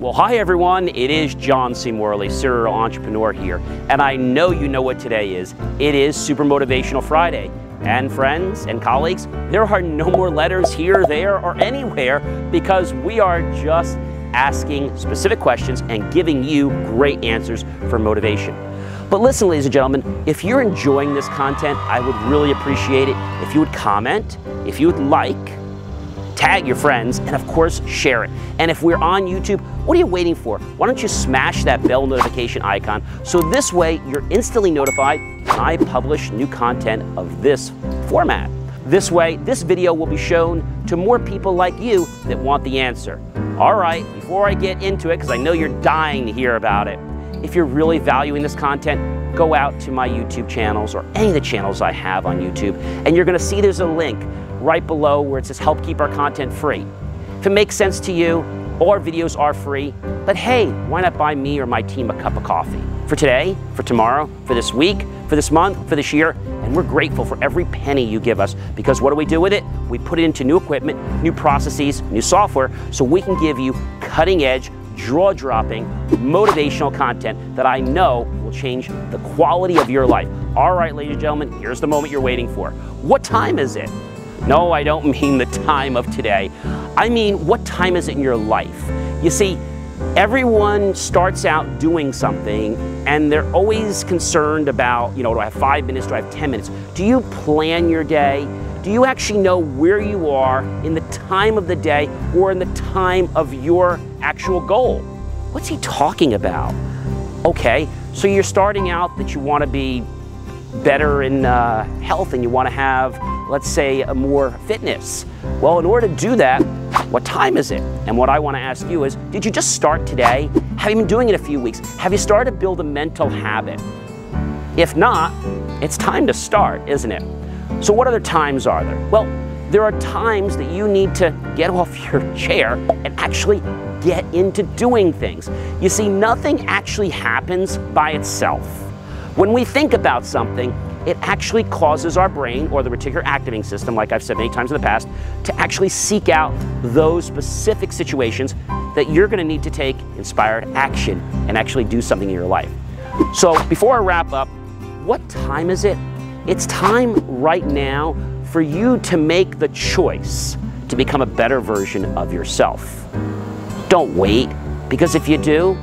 Well, hi everyone. It is John C. Morley, serial entrepreneur here, and I know you know what today is. It is Super Motivational Friday. And friends and colleagues, there are no more letters here, there, or anywhere because we are just asking specific questions and giving you great answers for motivation. But listen, ladies and gentlemen, if you're enjoying this content, I would really appreciate it if you would comment, if you would like, tag your friends, and of course, share it. And if we're on YouTube, what are you waiting for? Why don't you smash that bell notification icon so this way you're instantly notified when I publish new content of this format. This way, this video will be shown to more people like you that want the answer. All right, before I get into it, because I know you're dying to hear about it, if you're really valuing this content, go out to my YouTube channels or any of the channels I have on YouTube, and you're gonna see there's a link right below where it says help keep our content free. If it makes sense to you, all our videos are free, but hey, why not buy me or my team a cup of coffee? For today, for tomorrow, for this week, for this month, for this year, and we're grateful for every penny you give us because what do we do with it? We put it into new equipment, new processes, new software, so we can give you cutting edge, jaw dropping, motivational content that I know will change the quality of your life. All right, ladies and gentlemen, here's the moment you're waiting for. What time is it? No, I don't mean the time of today. I mean, what time is it in your life? You see, everyone starts out doing something and they're always concerned about, you know, do I have five minutes? Do I have 10 minutes? Do you plan your day? Do you actually know where you are in the time of the day or in the time of your actual goal? What's he talking about? Okay, so you're starting out that you want to be better in uh, health and you want to have, let's say, more fitness. Well, in order to do that, what time is it? And what I want to ask you is, did you just start today? Have you been doing it a few weeks? Have you started to build a mental habit? If not, it's time to start, isn't it? So, what other times are there? Well, there are times that you need to get off your chair and actually get into doing things. You see, nothing actually happens by itself. When we think about something, it actually causes our brain or the reticular activating system, like I've said many times in the past, to actually seek out those specific situations that you're going to need to take inspired action and actually do something in your life. So, before I wrap up, what time is it? It's time right now for you to make the choice to become a better version of yourself. Don't wait, because if you do,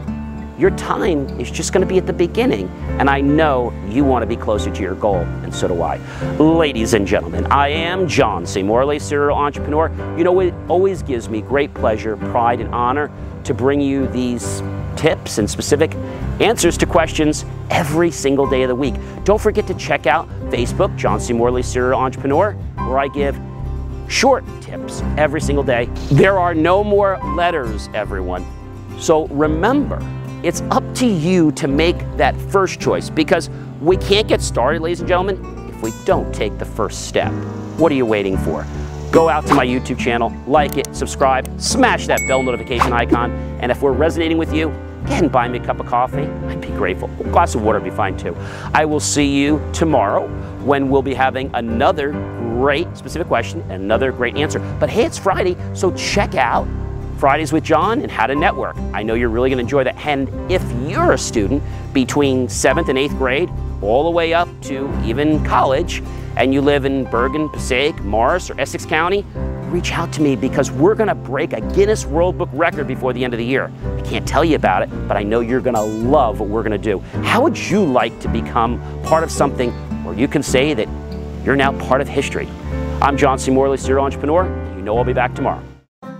your time is just going to be at the beginning. And I know you want to be closer to your goal, and so do I. Ladies and gentlemen, I am John C. Morley, serial entrepreneur. You know, it always gives me great pleasure, pride, and honor to bring you these tips and specific answers to questions every single day of the week. Don't forget to check out Facebook, John C. Morley, Serial Entrepreneur, where I give short tips every single day. There are no more letters, everyone. So remember, it's up to you to make that first choice because we can't get started, ladies and gentlemen, if we don't take the first step. What are you waiting for? Go out to my YouTube channel, like it, subscribe, smash that bell notification icon, and if we're resonating with you, go and buy me a cup of coffee. I'd be grateful. A glass of water would be fine too. I will see you tomorrow when we'll be having another great specific question and another great answer. But hey, it's Friday, so check out Fridays with John and How to Network. I know you're really going to enjoy that. And if you're a student between seventh and eighth grade, all the way up to even college, and you live in Bergen, Passaic, Morris, or Essex County, reach out to me because we're going to break a Guinness World Book record before the end of the year. I can't tell you about it, but I know you're going to love what we're going to do. How would you like to become part of something where you can say that you're now part of history? I'm John C. Morley, serial entrepreneur. You know I'll be back tomorrow.